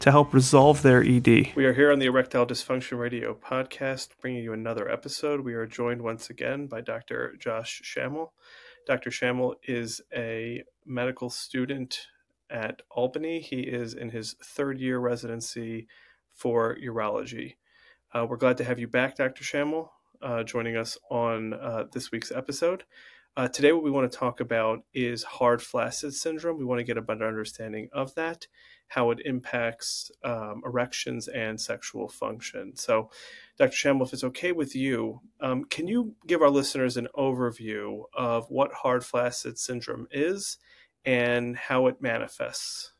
to help resolve their ED. We are here on the Erectile Dysfunction Radio podcast, bringing you another episode. We are joined once again by Dr. Josh Schammel. Dr. Schammel is a medical student at Albany. He is in his third year residency for urology. Uh, we're glad to have you back, Dr. Schammel, uh, joining us on uh, this week's episode. Uh, today, what we want to talk about is hard flaccid syndrome. We want to get a better understanding of that how it impacts um, erections and sexual function. So, Dr. Schammel, if it's okay with you, um, can you give our listeners an overview of what hard flaccid syndrome is and how it manifests?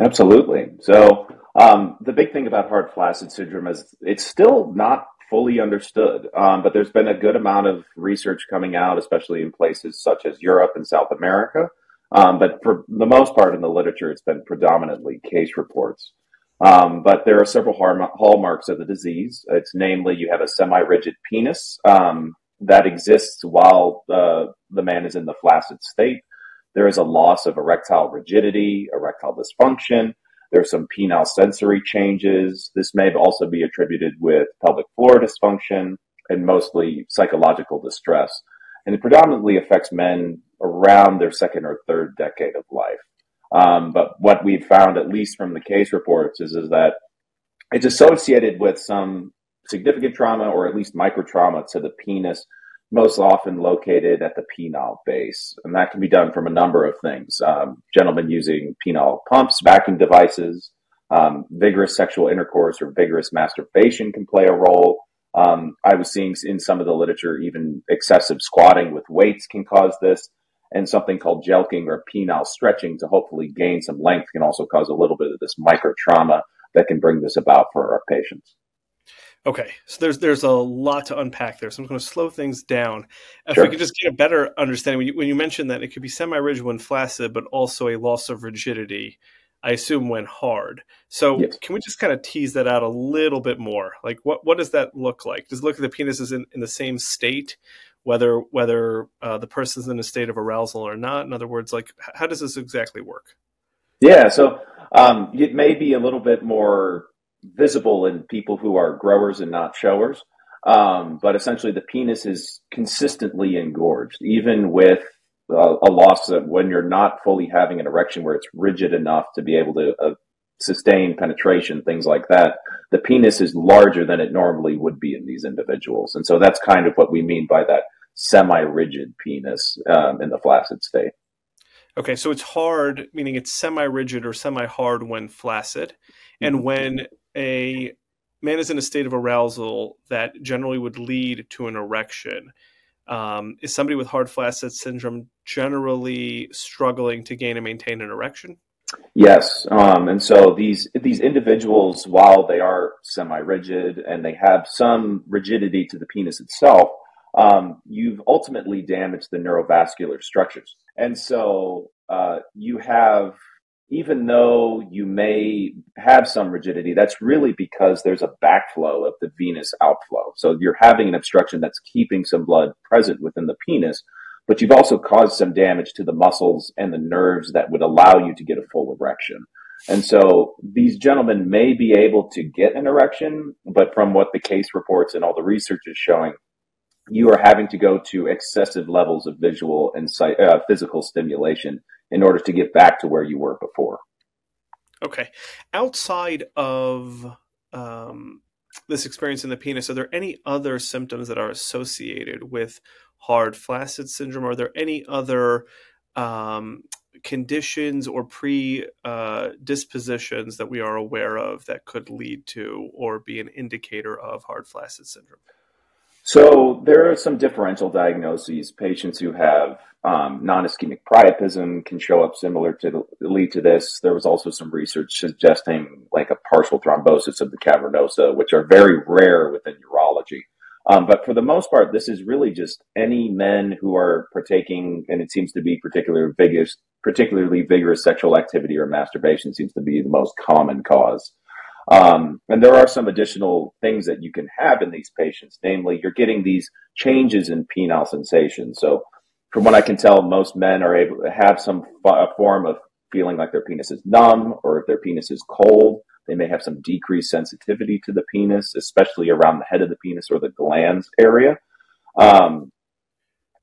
Absolutely. So, um, the big thing about hard flaccid syndrome is it's still not fully understood, um, but there's been a good amount of research coming out, especially in places such as Europe and South America, um, but for the most part in the literature, it's been predominantly case reports. Um, but there are several hallmarks of the disease. It's namely, you have a semi-rigid penis um, that exists while the, the man is in the flaccid state. There is a loss of erectile rigidity, erectile dysfunction. There's some penile sensory changes. This may also be attributed with pelvic floor dysfunction and mostly psychological distress. And it predominantly affects men around their second or third decade of life. Um, but what we've found, at least from the case reports, is, is that it's associated with some significant trauma or at least micro trauma to the penis, most often located at the penile base. And that can be done from a number of things. Um, gentlemen using penile pumps, vacuum devices, um, vigorous sexual intercourse or vigorous masturbation can play a role. Um, I was seeing in some of the literature, even excessive squatting with weights can cause this and something called jelqing or penile stretching to hopefully gain some length can also cause a little bit of this micro trauma that can bring this about for our patients. Okay, so there's there's a lot to unpack there, so I'm going to slow things down. If sure. we could just get a better understanding, when you, when you mentioned that it could be semi-rigid when flaccid, but also a loss of rigidity, I assume when hard. So yes. can we just kind of tease that out a little bit more? Like what what does that look like? Does it look like the penis is in, in the same state, whether whether uh, the person's in a state of arousal or not. In other words, like how does this exactly work? Yeah, so um, it may be a little bit more visible in people who are growers and not showers, um, but essentially the penis is consistently engorged, even with uh, a loss of when you're not fully having an erection where it's rigid enough to be able to uh, sustain penetration, things like that, the penis is larger than it normally would be in these individuals. And so that's kind of what we mean by that semi rigid penis um, in the flaccid state. Okay, so it's hard, meaning it's semi rigid or semi hard when flaccid. And mm-hmm. when a man is in a state of arousal that generally would lead to an erection, um, is somebody with hard flaccid syndrome generally struggling to gain and maintain an erection? Yes, um, and so these these individuals, while they are semi-rigid and they have some rigidity to the penis itself, um, you've ultimately damaged the neurovascular structures, and so uh, you have, even though you may have some rigidity, that's really because there's a backflow of the venous outflow. So you're having an obstruction that's keeping some blood present within the penis but you've also caused some damage to the muscles and the nerves that would allow you to get a full erection. And so these gentlemen may be able to get an erection, but from what the case reports and all the research is showing, you are having to go to excessive levels of visual and uh, physical stimulation in order to get back to where you were before. Okay. Outside of um, this experience in the penis, are there any other symptoms that are associated with hard flaccid syndrome? Are there any other um, conditions or predispositions uh, that we are aware of that could lead to or be an indicator of hard flaccid syndrome? So there are some differential diagnoses. Patients who have um, non-ischemic priapism can show up similar to lead to this. There was also some research suggesting like a partial thrombosis of the cavernosa, which are very rare within urology. Um, but for the most part, this is really just any men who are partaking, and it seems to be particularly vigorous, particularly vigorous sexual activity or masturbation seems to be the most common cause. Um, and there are some additional things that you can have in these patients, namely, you're getting these changes in penile sensation. So, from what I can tell, most men are able to have some form of feeling like their penis is numb or if their penis is cold. They may have some decreased sensitivity to the penis, especially around the head of the penis or the glans area. Um,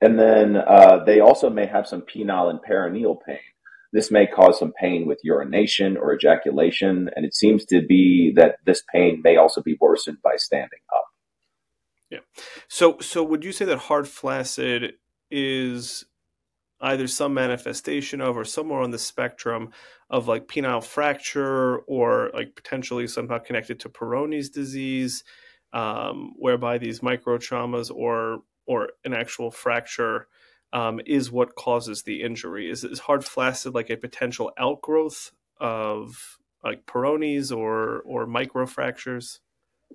and then uh, they also may have some penile and perineal pain. This may cause some pain with urination or ejaculation, and it seems to be that this pain may also be worsened by standing up. Yeah. So, so would you say that hard flaccid is either some manifestation of or somewhere on the spectrum of like penile fracture or like potentially somehow connected to Peyronie's disease, um, whereby these micro traumas or or an actual fracture um, is what causes the injury. Is, is hard flaccid like a potential outgrowth of like Peyronie's or or microfractures?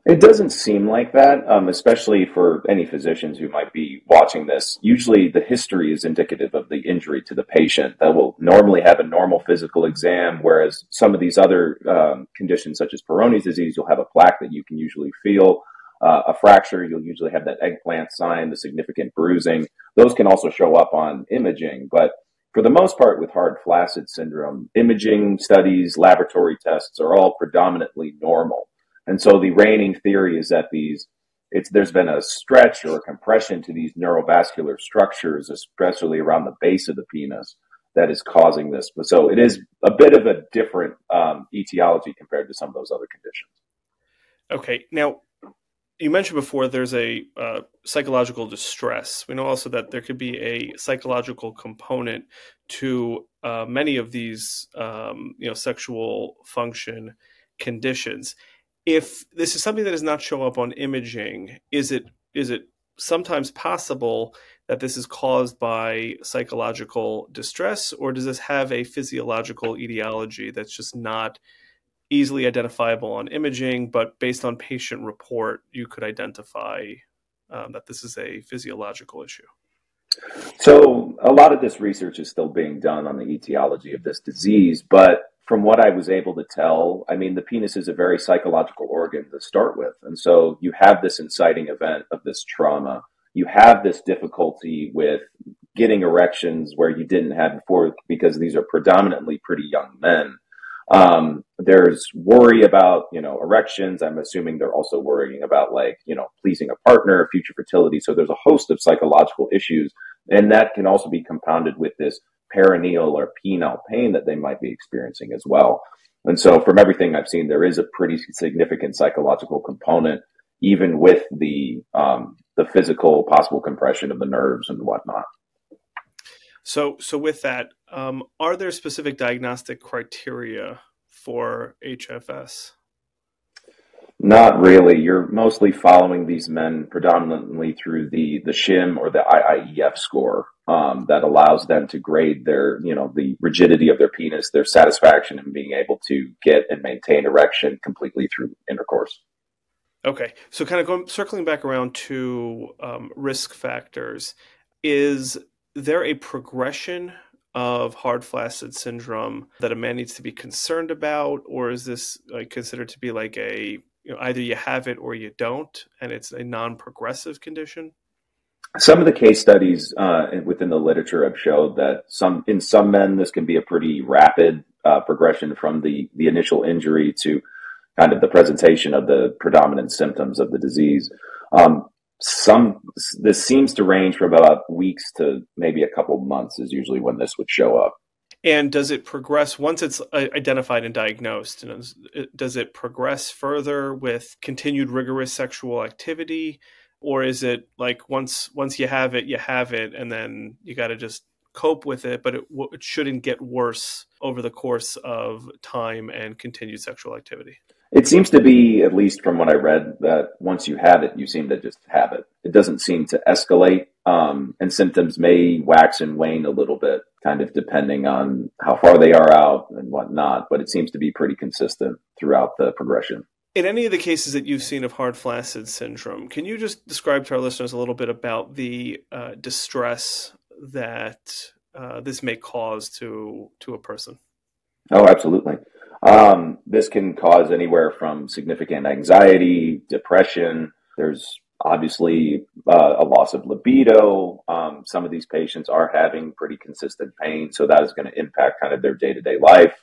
It doesn't seem like that, um, especially for any physicians who might be watching this. Usually, the history is indicative of the injury to the patient. That will normally have a normal physical exam, whereas some of these other um, conditions, such as Peyronie's disease, you'll have a plaque that you can usually feel. Uh, a fracture, you'll usually have that eggplant sign, the significant bruising. Those can also show up on imaging, but for the most part, with hard flaccid syndrome, imaging studies, laboratory tests are all predominantly normal. And so the reigning theory is that these it's there's been a stretch or a compression to these neurovascular structures, especially around the base of the penis, that is causing this. But so it is a bit of a different um, etiology compared to some of those other conditions. Okay, now you mentioned before there's a uh, psychological distress. We know also that there could be a psychological component to uh, many of these, um, you know, sexual function conditions if this is something that does not show up on imaging, is it is it sometimes possible that this is caused by psychological distress, or does this have a physiological etiology that's just not easily identifiable on imaging, but based on patient report, you could identify um, that this is a physiological issue? So, a lot of this research is still being done on the etiology of this disease, but from what I was able to tell, I mean, the penis is a very psychological organ to start with. And so you have this inciting event of this trauma. You have this difficulty with getting erections where you didn't have before because these are predominantly pretty young men. Um, there's worry about, you know, erections. I'm assuming they're also worrying about like, you know, pleasing a partner, future fertility. So there's a host of psychological issues. And that can also be compounded with this perineal or penile pain that they might be experiencing as well. And so, from everything I've seen, there is a pretty significant psychological component, even with the um, the physical possible compression of the nerves and whatnot. So, so with that, um, are there specific diagnostic criteria for HFS? Not really. You're mostly following these men predominantly through the the SHIM or the IIEF score um, that allows them to grade their, you know, the rigidity of their penis, their satisfaction in being able to get and maintain erection completely through intercourse. Okay, so kind of going circling back around to um, risk factors, is there a progression of hard flaccid syndrome that a man needs to be concerned about, or is this like, considered to be like a you know either you have it or you don't and it's a non-progressive condition some of the case studies uh, within the literature have showed that some in some men this can be a pretty rapid uh, progression from the the initial injury to kind of the presentation of the predominant symptoms of the disease. Um, some this seems to range from about weeks to maybe a couple months is usually when this would show up. And does it progress once it's uh, identified and diagnosed? and Does it progress further with continued rigorous sexual activity, or is it like once once you have it, you have it, and then you got to just cope with it, but it, it shouldn't get worse over the course of time and continued sexual activity? It seems to be, at least from what I read, that once you have it, you seem to just have it. It doesn't seem to escalate, um, and symptoms may wax and wane a little bit, kind of depending on how far they are out and whatnot. But it seems to be pretty consistent throughout the progression. In any of the cases that you've seen of hard flaccid syndrome, can you just describe to our listeners a little bit about the uh, distress that uh, this may cause to to a person? Oh, absolutely. Um, this can cause anywhere from significant anxiety, depression. There's obviously uh, a loss of libido. Um, some of these patients are having pretty consistent pain, so that is going to impact kind of their day to day life.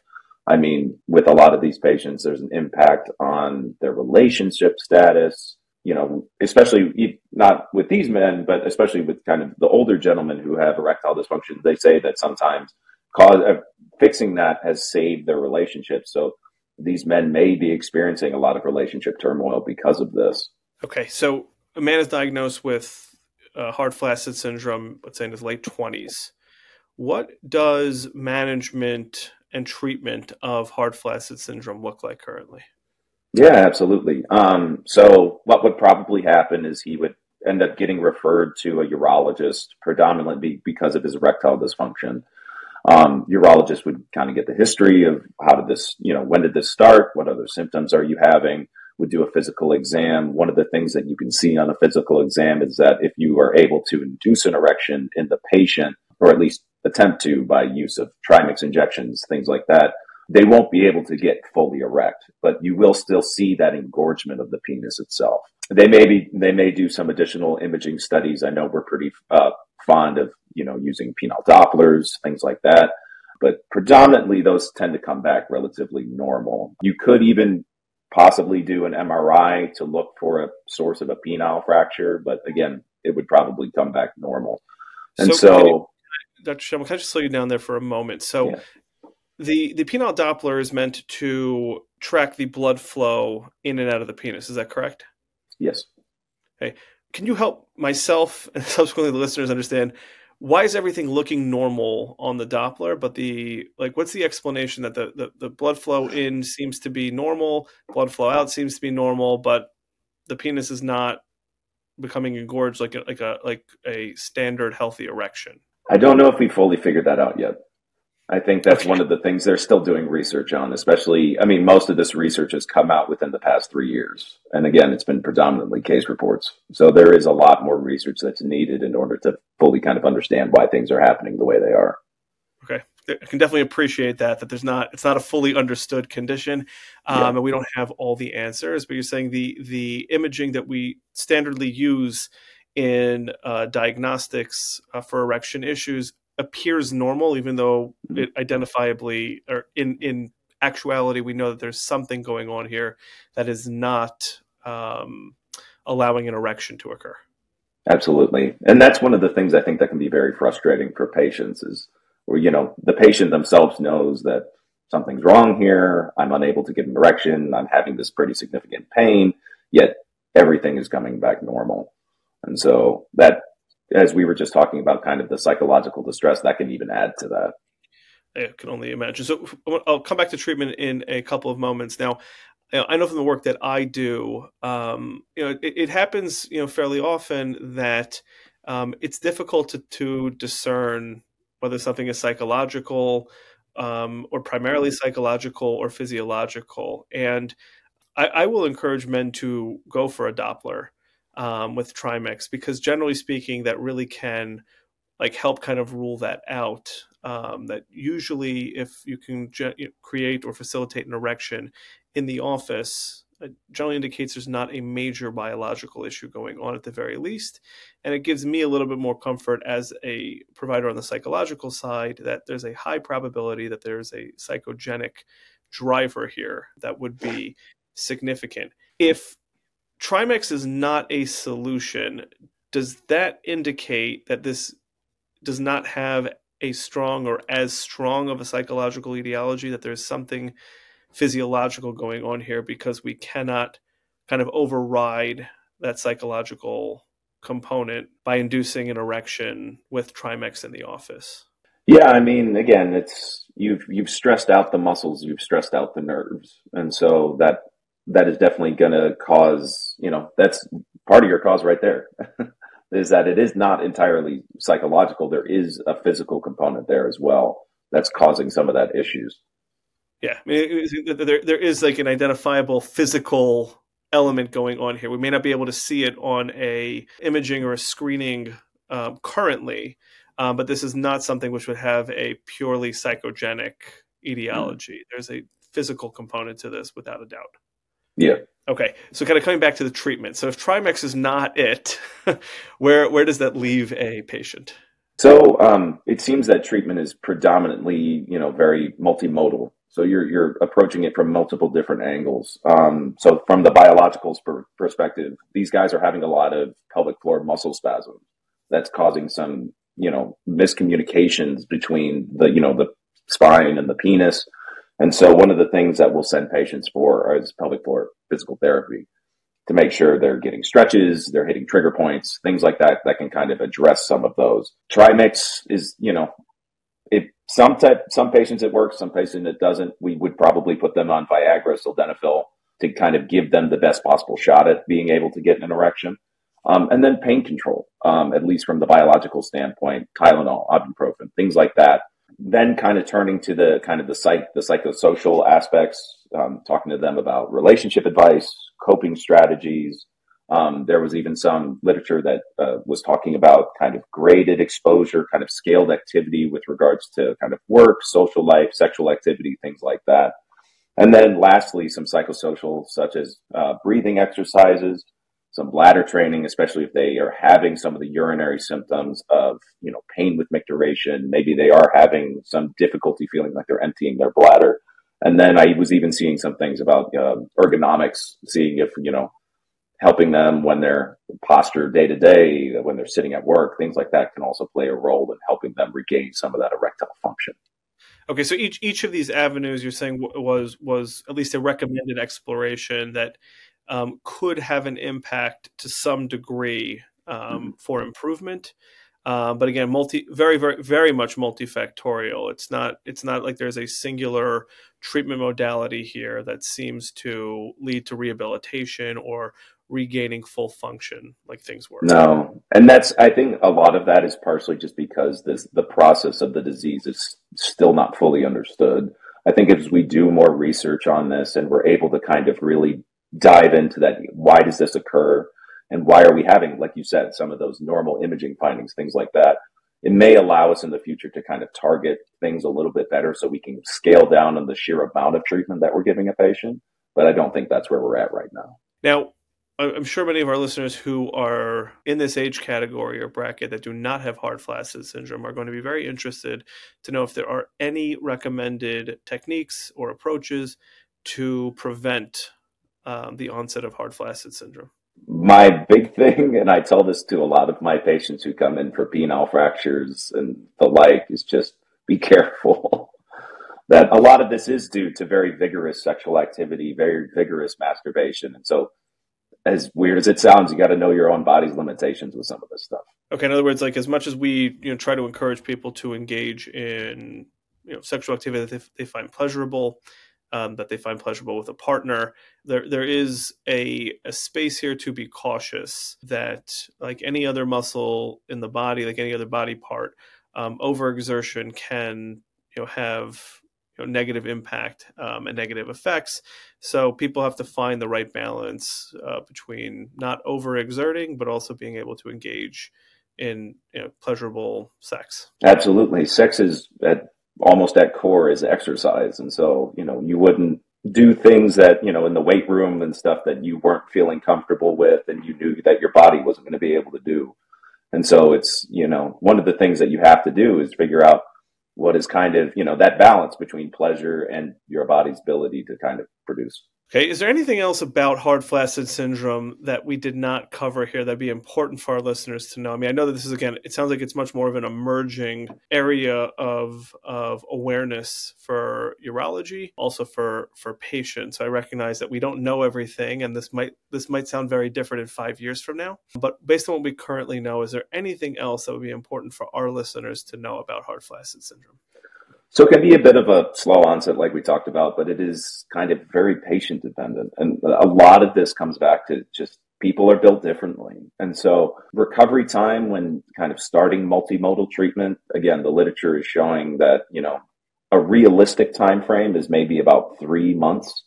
I mean, with a lot of these patients, there's an impact on their relationship status. You know, especially not with these men, but especially with kind of the older gentlemen who have erectile dysfunction. They say that sometimes cause uh, fixing that has saved their relationship. So these men may be experiencing a lot of relationship turmoil because of this. Okay, so a man is diagnosed with uh, hard flaccid syndrome, let's say in his late twenties. What does management and treatment of hard flaccid syndrome look like currently? Yeah, absolutely. Um, so what would probably happen is he would end up getting referred to a urologist, predominantly because of his erectile dysfunction. Um, urologist would kind of get the history of how did this, you know, when did this start? What other symptoms are you having? Would do a physical exam. One of the things that you can see on a physical exam is that if you are able to induce an erection in the patient, or at least attempt to by use of trimix injections, things like that, they won't be able to get fully erect, but you will still see that engorgement of the penis itself. They may be, they may do some additional imaging studies. I know we're pretty uh, fond of you know, using penile Dopplers, things like that. But predominantly, those tend to come back relatively normal. You could even possibly do an MRI to look for a source of a penile fracture, but again, it would probably come back normal. And so, so you, Dr. Schammel, can I just slow you down there for a moment? So, yeah. the the penile Doppler is meant to track the blood flow in and out of the penis. Is that correct? Yes. Okay. Can you help myself and subsequently the listeners understand why is everything looking normal on the Doppler, but the like what's the explanation that the, the, the blood flow in seems to be normal, blood flow out seems to be normal, but the penis is not becoming engorged like a, like a like a standard healthy erection. I don't know if we fully figured that out yet. I think that's okay. one of the things they're still doing research on, especially, I mean, most of this research has come out within the past three years. And again, it's been predominantly case reports. So there is a lot more research that's needed in order to fully kind of understand why things are happening the way they are. Okay. I can definitely appreciate that, that there's not, it's not a fully understood condition. Um, yeah. And we don't have all the answers, but you're saying the, the imaging that we standardly use in uh, diagnostics uh, for erection issues appears normal, even though mm-hmm. it identifiably or in in actuality we know that there's something going on here that is not um, allowing an erection to occur. Absolutely, and that's one of the things I think that can be very frustrating for patients is where you know the patient themselves knows that something's wrong here. I'm unable to get an erection. I'm having this pretty significant pain, yet everything is coming back normal. And so that as we were just talking about, kind of the psychological distress that can even add to that. I can only imagine. So I'll come back to treatment in a couple of moments. Now, I know from the work that I do, um, you know, it, it, happens, you know, fairly often that um, it's difficult to, to, discern whether something is psychological um, or primarily psychological or physiological. And I, I will encourage men to go for a Doppler um, with trimix because generally speaking that really can like help kind of rule that out. Um, that usually if you can ge- create or facilitate an erection in the office it generally indicates there's not a major biological issue going on at the very least. And it gives me a little bit more comfort as a provider on the psychological side that there's a high probability that there's a psychogenic driver here that would be significant. If Trimix is not a solution. Does that indicate that this does not have a strong or as strong of a psychological etiology, that there's something physiological going on here because we cannot kind of override that psychological component by inducing an erection with Trimix in the office? Yeah, I mean, again, it's you've you've stressed out the muscles, you've stressed out the nerves, and so that that is definitely going to cause, you know, that's part of your cause right there. is that it is not entirely psychological. There is a physical component there as well that's causing some of that issues. Yeah, I mean, there there is like an identifiable physical element going on here. We may not be able to see it on a imaging or a screening um, currently, um, but this is not something which would have a purely psychogenic etiology. Mm. There's a physical component to this, without a doubt. Yeah. Okay, so kind of coming back to the treatment. So if Trimix is not it, where where does that leave a patient? So um, it seems that treatment is predominantly, you know, very multimodal. So you're you're approaching it from multiple different angles. Um, so from the biologicals per- perspective, these guys are having a lot of pelvic floor muscle spasms. That's causing some, you know, miscommunications between the, you know, the spine and the penis. And so one of the things that we'll send patients for is pelvic floor physical therapy to make sure they're getting stretches, they're hitting trigger points, things like that, that can kind of address some of those. Trimix is, you know, if some type, some patients it works, some patients it doesn't, we would probably put them on Viagra, sildenafil to kind of give them the best possible shot at being able to get an erection. Um, and then pain control, um, at least from the biological standpoint, Tylenol, ibuprofen, things like that then kind of turning to the kind of the psych the psychosocial aspects, um, talking to them about relationship advice, coping strategies. Um, there was even some literature that uh, was talking about kind of graded exposure, kind of scaled activity with regards to kind of work, social life, sexual activity, things like that. And then lastly, some psychosocial, such as uh, breathing exercises, some bladder training, especially if they are having some of the urinary symptoms of, you know, pain with micturition. Maybe they are having some difficulty feeling like they're emptying their bladder. And then I was even seeing some things about uh, ergonomics, seeing if, you know, helping them when they're posture day to day, when they're sitting at work, things like that can also play a role in helping them regain some of that erectile function. Okay, so each each of these avenues you're saying was was at least a recommended exploration that um, could have an impact to some degree um, mm-hmm. for improvement. Uh, but again, multi, very, very, very much multifactorial. It's not, it's not like there's a singular treatment modality here that seems to lead to rehabilitation or regaining full function like things were. No, and that's, I think a lot of that is partially just because this, the process of the disease is still not fully understood. I think as we do more research on this and we're able to kind of really dive into that. Why does this occur? And why are we having, like you said, some of those normal imaging findings, things like that? It may allow us in the future to kind of target things a little bit better so we can scale down on the sheer amount of treatment that we're giving a patient. But I don't think that's where we're at right now. Now, I'm sure many of our listeners who are in this age category or bracket that do not have hard flaccid syndrome are going to be very interested to know if there are any recommended techniques or approaches to prevent um, the onset of hard flaccid syndrome? My big thing, and I tell this to a lot of my patients who come in for penile fractures and the like, is just be careful. that a lot of this is due to very vigorous sexual activity, very vigorous masturbation. And so, as weird as it sounds, you got to know your own body's limitations with some of this stuff. Okay, in other words, like as much as we you know try to encourage people to engage in you know sexual activity that they, they find pleasurable, um, that they find pleasurable with a partner. There, there is a, a space here to be cautious that, like any other muscle in the body, like any other body part, um, overexertion can, you know, have you know, negative impact um, and negative effects. So people have to find the right balance uh, between not overexerting, but also being able to engage in you know, pleasurable sex. Absolutely, sex is at almost at core is exercise. And so, you know, you wouldn't do things that, you know, in the weight room and stuff that you weren't feeling comfortable with and you knew that your body wasn't going to be able to do. And so it's, you know, one of the things that you have to do is figure out what is kind of, you know, that balance between pleasure and your body's ability to kind of produce. Okay, is there anything else about hard flaccid syndrome that we did not cover here that'd be important for our listeners to know? I mean, I know that this is again, it sounds like it's much more of an emerging area of of awareness for urology, also for for patients. I recognize that we don't know everything, and this might this might sound very different in five years from now. But based on what we currently know, is there anything else that would be important for our listeners to know about hard flaccid syndrome? So it can be a bit of a slow onset, like we talked about, but it is kind of very patient dependent. And a lot of this comes back to just people are built differently. And so recovery time when kind of starting multimodal treatment, again, the literature is showing that, you know, a realistic time frame is maybe about three months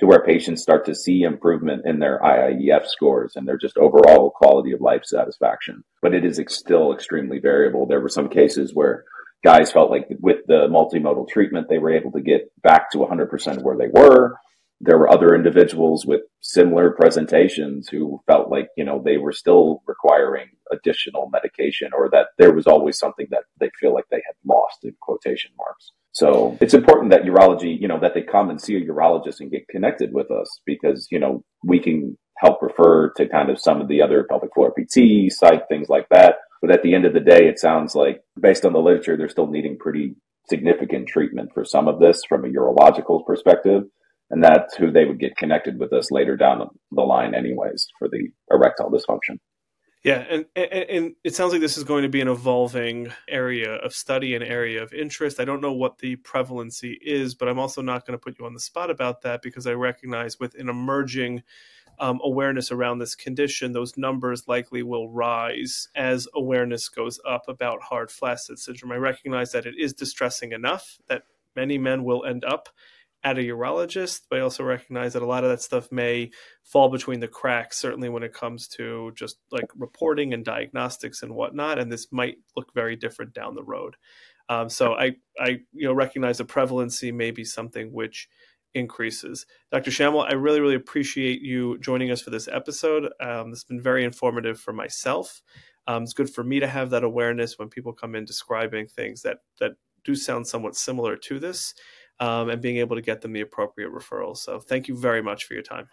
to where patients start to see improvement in their IIEF scores and their just overall quality of life satisfaction. But it is still extremely variable. There were some cases where guys felt like with the multimodal treatment, they were able to get back to 100% where they were. There were other individuals with similar presentations who felt like, you know, they were still requiring additional medication or that there was always something that they feel like they had lost in quotation marks. So it's important that urology, you know, that they come and see a urologist and get connected with us because, you know, we can help refer to kind of some of the other pelvic floor PT, psych, things like that. But at the end of the day, it sounds like based on the literature, they're still needing pretty significant treatment for some of this from a urological perspective. And that's who they would get connected with us later down the line anyways for the erectile dysfunction. Yeah, and, and, and it sounds like this is going to be an evolving area of study and area of interest. I don't know what the prevalency is, but I'm also not going to put you on the spot about that because I recognize with an emerging um, awareness around this condition, those numbers likely will rise as awareness goes up about hard flaccid syndrome. I recognize that it is distressing enough that many men will end up at a urologist, but I also recognize that a lot of that stuff may fall between the cracks, certainly when it comes to just like reporting and diagnostics and whatnot. And this might look very different down the road. Um, so I, I, you know, recognize the prevalency may be something which increases. Dr. Schammel, I really, really appreciate you joining us for this episode. Um, it's been very informative for myself. Um, it's good for me to have that awareness when people come in describing things that that do sound somewhat similar to this um, and being able to get them the appropriate referrals. So thank you very much for your time.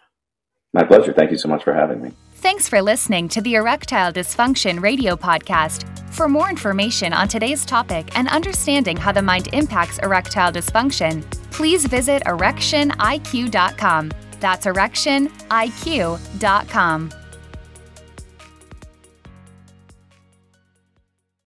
My pleasure. Thank you so much for having me. Thanks for listening to the Erectile Dysfunction Radio Podcast. For more information on today's topic and understanding how the mind impacts erectile dysfunction, please visit erectioniq.com. That's erectioniq.com.